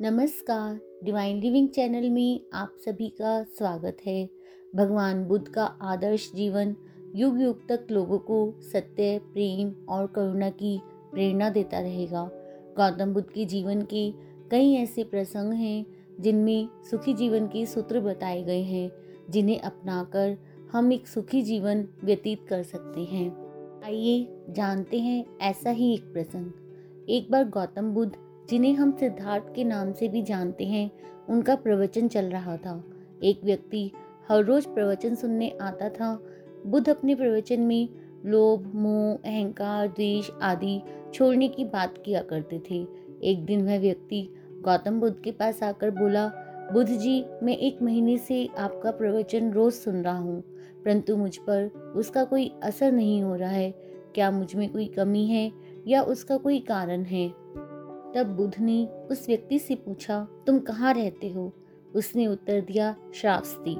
नमस्कार divine living channel में आप सभी का स्वागत है। भगवान बुद्ध का आदर्श जीवन युग युग तक लोगों को सत्य, प्रेम और करुणा की प्रेरणा देता रहेगा। गौतम बुद्ध के जीवन के कई ऐसे प्रसंग हैं, जिनमें सुखी जीवन के सूत्र बताए गए हैं, जिन्हें अपनाकर हम एक सुखी जीवन व्यतीत कर सकते हैं। आइए जानते हैं ऐसा ही एक प्रसंग। एक बार गौतम बुद्ध जिन्हें हम सिद्धार्थ के नाम से भी जानते हैं, उनका प्रवचन चल रहा था। एक व्यक्ति हर रोज प्रवचन सुनने आता था। बुद्ध अपने प्रवचन में लोभ, मोह, अहंकार, द्वेष आदि छोड़ने की बात किया करते थे। एक दिन वह व्यक्ति गौतम बुद्ध के पास आकर बोला, बुद्ध जी, मैं एक महीने से आपका प्रवचन रोज सुन रहा हूँ, परंतु मुझ पर उसका कोई असर नहीं हो रहा है। क्या मुझमें कोई कमी है या उसका कोई कारण है? तब बुद्ध ने उस व्यक्ति से पूछा, तुम कहाँ रहते हो? उसने उत्तर दिया, श्रावस्ती.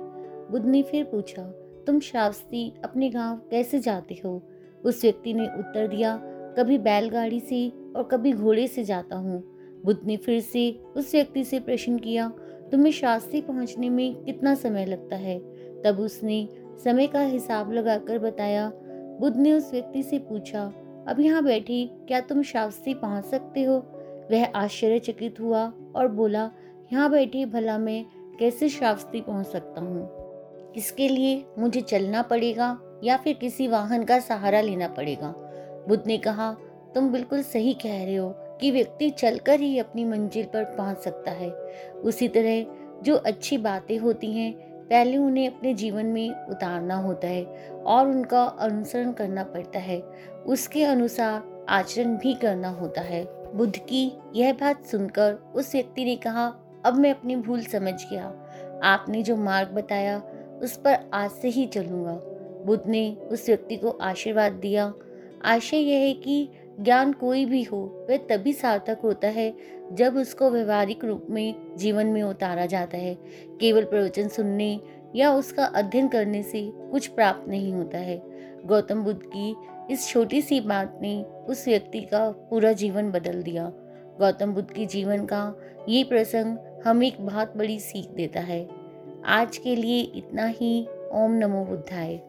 बुद्ध ने फिर पूछा, तुम श्रावस्ती अपने गाँव कैसे जाते हो? उस व्यक्ति ने उत्तर दिया, कभी बैलगाड़ी से और कभी घोड़े से जाता हूँ। बुद्ध ने फिर से उस व्यक्ति से प्रश्न किया, तुम्हें शास्त्री पहुँचने में कितना समय लगता है? तब उसने समय का हिसाब लगाकर बताया, बुद्ध ने उस व्यक्ति से पूछा, अब यहाँ बैठी क्या तुम शास्त्री पहुँच सकते हो? वह आश्चर्यचकित हुआ और बोला, यहाँ बैठे भला मैं कैसे श्रावस्ती पहुँच सकता हूँ? इसके लिए मुझे चलना पड़ेगा या फिर किसी वाहन का सहारा लेना पड़ेगा? बुद्ध ने कहा, तुम बिल्कुल सही कह रहे हो कि व्यक्ति चलकर ही अपनी मंजिल पर पहुँच सकता है। उसी तरह जो अच्छी बातें होती हैं, पहले उन्हें अपने जीवन में उतारना होता है और उनका अनुसरण करना पड़ता है। उसके अनुसार आचरण भी करना होता है। बुद्ध की यह बात सुनकर उस व्यक्ति ने कहा, अब मैं अपनी भूल समझ गया। आपने जो मार्ग बताया, उस पर आज से ही चलूँगा। बुद्ध ने उस व्यक्ति को आशीर्वाद दिया। आशय यह है कि ज्ञान कोई भी हो, वह तभी सार्थक होता है जब उसको व्यवहारिक रूप में जीवन में उतारा जाता है। केवल प्रवचन सुनने या उसका अध्ययन करने से कुछ प्राप्त नहीं होता है। गौतम बुद्ध की इस छोटी सी बात ने उस व्यक्ति का पूरा जीवन बदल दिया। गौतम बुद्ध के जीवन का ये प्रसंग हमें एक बहुत बड़ी सीख देता है। आज के लिए इतना ही। ओम नमो बुद्धाय।